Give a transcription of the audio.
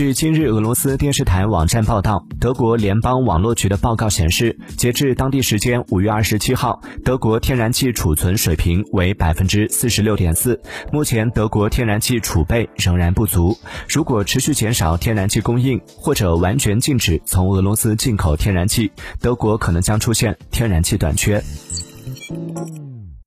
据今日俄罗斯电视台网站报道德国联邦网络局的报告显示截至当地时间五月二十七号德国天然气储存水平为百分之四十六点四目前德国天然气储备仍然不足。如果持续减少天然气供应或者完全禁止从俄罗斯进口天然气德国可能将出现天然气短缺。